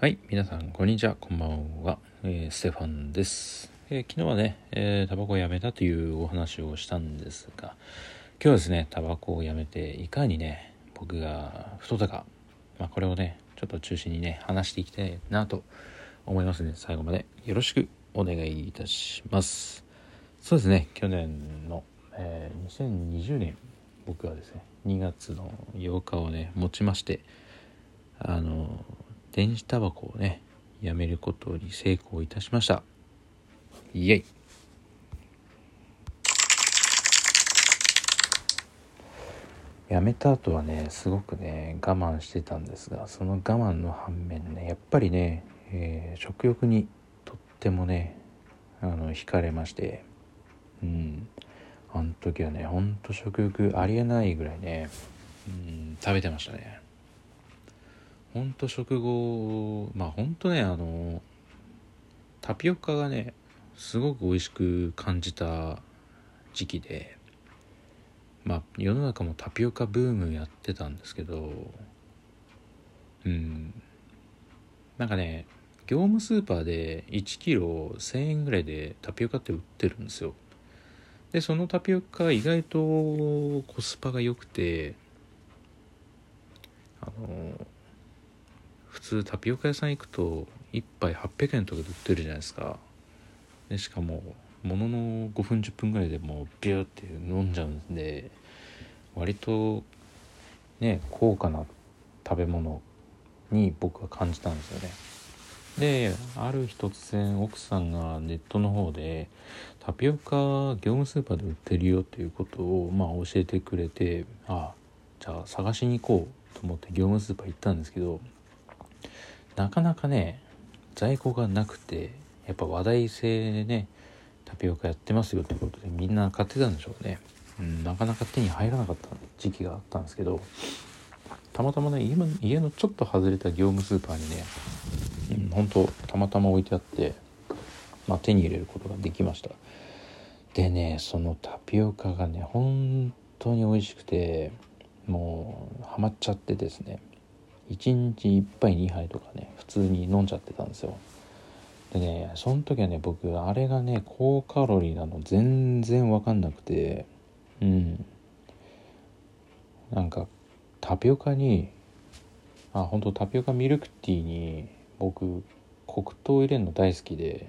はい、皆さん、こんにちは、こんばんは、えーステファンです。えー昨日はね、えータバコをやめたというお話をしたんですが、今日はですね、タバコをやめて、いかにね、僕が太ったか、まあ、これをね、ちょっと中心にね、話していきたいなと思いますので、最後までよろしくお願いいたします。そうですね、去年の、え2020年、僕はですね、2月の8日をね、持ちまして、あの電子タバコをねやめることに成功いたしました。イエイ。やめた後はねすごくね我慢してたんですがその我慢の反面ねやっぱりね、えー食欲にとってもねあの惹かれましてうん。あの時はねほんと食欲ありえないぐらいね、うん、食べてましたね。ほんと食後まあほんとねあのタピオカがねすごく美味しく感じた時期でまあ世の中もタピオカブームやってたんですけどうん。なんかね業務スーパーで1キロ1000円ぐらいでタピオカって売ってるんですよ。でそのタピオカ意外とコスパが良くてあの通タピオカ屋さん行くと1杯800円とかで売ってるじゃないですか。でしかもものの5分10分ぐらいでもうビューって飲んじゃうんで割とね高価な食べ物に僕は感じたんですよね。である日突然奥さんがネットの方でタピオカ業務スーパーで売ってるよっていうことをまあ教えてくれてああじゃあ探しに行こうと思って業務スーパー行ったんですけどなかなかね在庫がなくてやっぱ話題性でねタピオカやってますよってことでみんな買ってたんでしょうね、うん、なかなか手に入らなかった時期があったんですけどたまたまね家のちょっと外れた業務スーパーにね、うん、本当たまたま置いてあって、まあ、手に入れることができました。でねそのタピオカがね本当に美味しくてもうハマっちゃってですね1日1杯2杯とかね通に飲んじゃってたんですよ。でねその時はね僕あれがね高カロリーなの全然分かんなくてうん。なんかタピオカにあ本当タピオカミルクティーに僕黒糖入れるの大好きで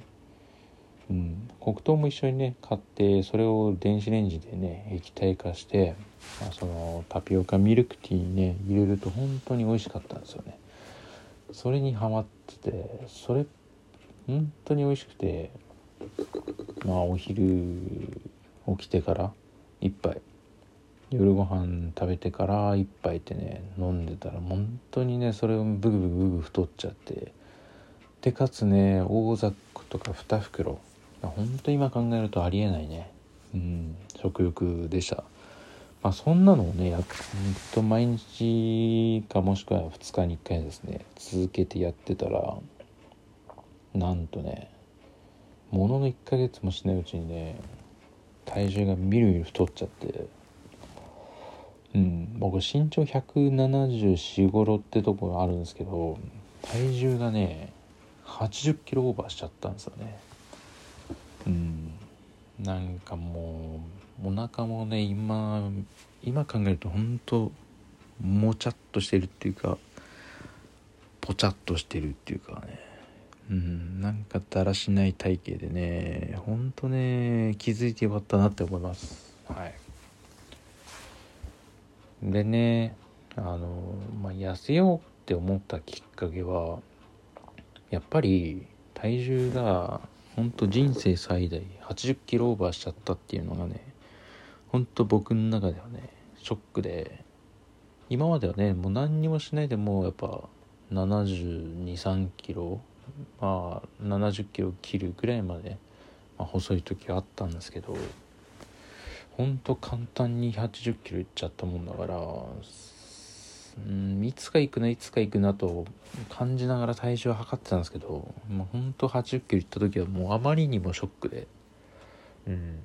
うん、黒糖も一緒にね買ってそれを電子レンジでね液体化して、まあ、そのタピオカミルクティーにね入れると本当に美味しかったんですよね。それにハマっててそれ本当に美味しくてまあお昼起きてから一杯。夜ご飯食べてから一杯ってね飲んでたら本当にねそれをブグブグブグ太っちゃってでかつね大ザックとか2袋。本当今考えるとありえないね。うん食欲でした。まあそんなのをねやほんと毎日かもしくは2日に1回ですね続けてやってたらなんとねものの1ヶ月もしないうちにね体重がみるみる太っちゃってうん僕身長174,5ってとこがあるんですけど体重がね80キロオーバーしちゃったんですよね。うんなんかもうお腹もね今今考えると本当もちゃっとしてるっていうかぽちゃっとしてるっていうかね。うんなんかだらしない体型でねほんとね気づいてよかったなって思います。はい。でねあの、まあ、痩せようって思ったきっかけはやっぱり体重がほんと人生最大80キロオーバーしちゃったっていうのがねほんと僕の中ではねショックで今まではねもう何にもしないでもうやっぱ723キロまあ70キロ切るぐらいまで、まあ、細い時はあったんですけどほんと簡単に80キロいっちゃったもんだからうんいつか行くないつか行くなと感じながら体重を測ってたんですけど、まあ、ほんと80キロ行った時はもうあまりにもショックでうん、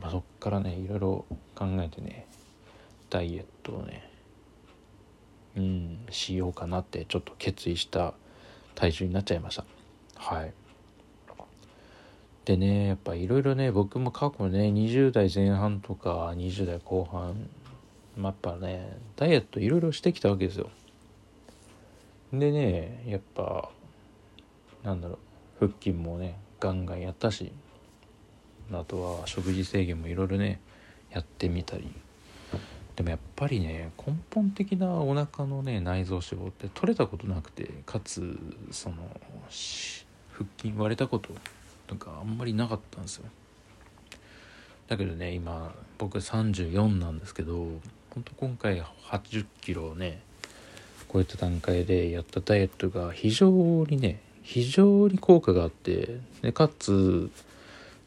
まあ、そっからねいろいろ考えてねダイエットをねうんしようかなってちょっと決意した体重になっちゃいました。はい。でねやっぱいろいろね僕も過去ね20代前半とか20代後半やっぱねダイエットいろいろしてきたわけですよ。でねやっぱなんだろう腹筋もねガンガンやったしあとは食事制限もいろいろねやってみたり。でもやっぱりね根本的なお腹のね内臓脂肪って取れたことなくてかつその腹筋割れたこととかあんまりなかったんですよ。だけどね今僕34なんですけどほんと今回80キロね超えた段階でやったダイエットが非常にね非常に効果があってでかつ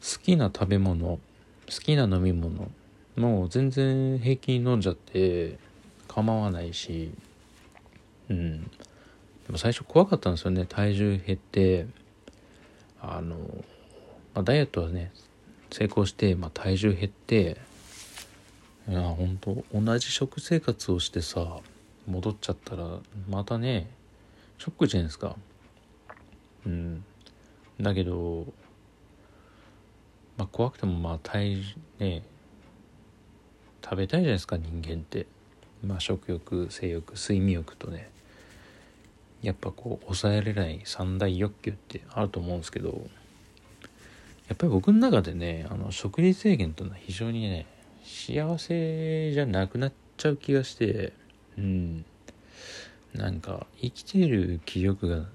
好きな食べ物好きな飲み物もう全然平気に飲んじゃって構わないしうん。でも最初怖かったんですよね体重減って。あの、まあ、ダイエットはね成功して、まあ、体重減っていや本当同じ食生活をしてさ戻っちゃったらまたねショックじゃないですか。うん。だけどまあ怖くてもまあ体ね食べたいじゃないですか人間って。まあ食欲性欲睡眠欲とね。やっぱこう抑えられない三大欲求ってあると思うんですけど。やっぱり僕の中でねあの食事制限というのは非常にね幸せじゃなくなっちゃう気がして。うん。なんか生きてる気力が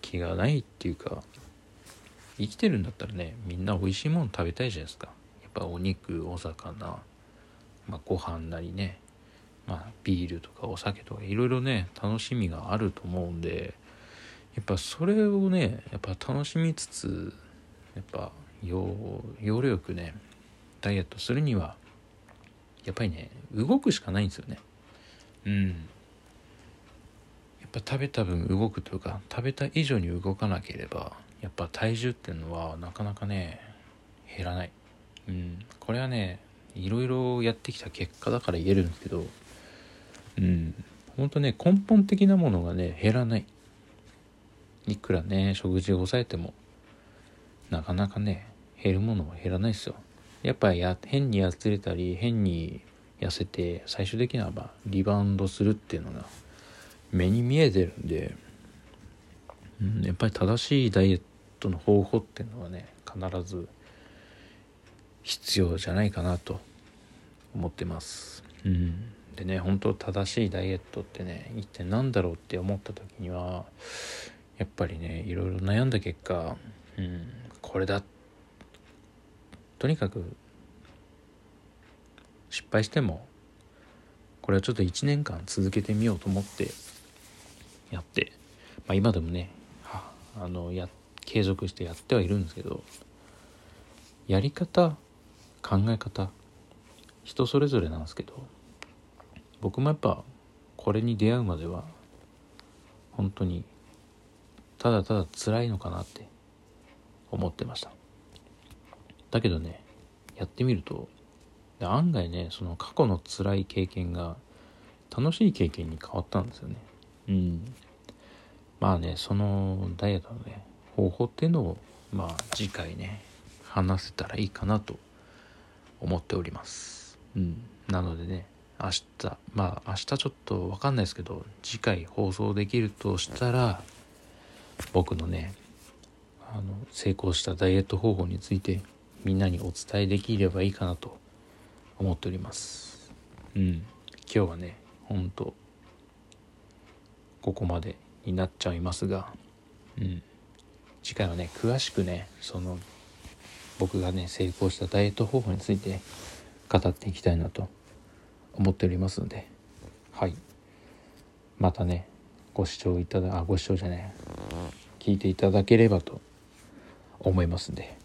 気がないっていうか。生きてるんだったらねみんな美味しいもの食べたいじゃないですか。やっぱお肉お魚まあご飯なりねまあビールとかお酒とかいろいろね楽しみがあると思うんでやっぱそれをねやっぱ楽しみつつやっぱ要領よくねダイエットするにはやっぱりね動くしかないんですよね。うん。やっぱ食べた分動くというか食べた以上に動かなければやっぱ体重っていうのはなかなかね減らない。うん。これはねいろいろやってきた結果だから言えるんですけどうん。ほんとね根本的なものがね減らない。いくらね食事を抑えてもなかなかね減るものは減らないですよ。やっぱや変にやつれたり変に痩せて最終的にはリバウンドするっていうのが目に見えてるんで、うん、やっぱり正しいダイエットの方法っていうのはね必ず必要じゃないかなと思ってます。うん、でね本当正しいダイエットってね一体何だろうって思った時にはやっぱりねいろいろ悩んだ結果、うん、これだとにかく失敗してもこれはちょっと1年間続けてみようと思ってやって、まあ、今でもねあのや継続してやってはいるんですけどやり方考え方人それぞれなんですけど僕もやっぱこれに出会うまでは本当にただただ辛いのかなって思ってました。だけどねやってみると案外ねその過去の辛い経験が楽しい経験に変わったんですよね。うん。まあねそのダイエットのね方法っていうのをまあ次回ね話せたらいいかなと思っております。うん。なのでね明日まあ明日ちょっと分かんないですけど次回放送できるとしたら僕のねあの成功したダイエット方法についてみんなにお伝えできればいいかなと思っております。うん。今日はねほんとここまでになっちゃいますが。うん次回はね詳しくねその僕がね成功したダイエット方法について語っていきたいなと思っておりますのではい。またねご視聴いただあご視聴じゃない聞いていただければと思いますんで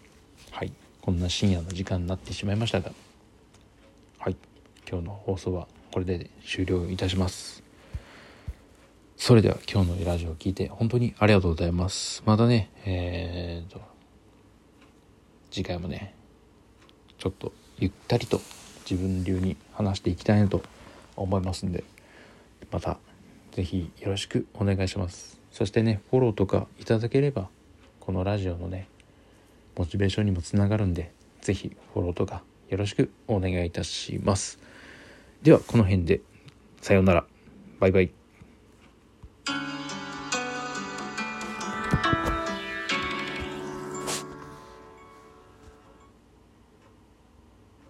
はい。こんな深夜の時間になってしまいましたがはい。今日の放送はこれで終了いたします。それでは今日のラジオを聞いて本当にありがとうございます。またねえーと次回もねちょっとゆったりと自分流に話していきたいなと思いますんでまた是非よろしくお願いします。そしてねフォローとかいただければこのラジオのねモチベーションにもつながるんで是非フォローとかよろしくお願いいたします。ではこの辺でさようなら。バイバイ。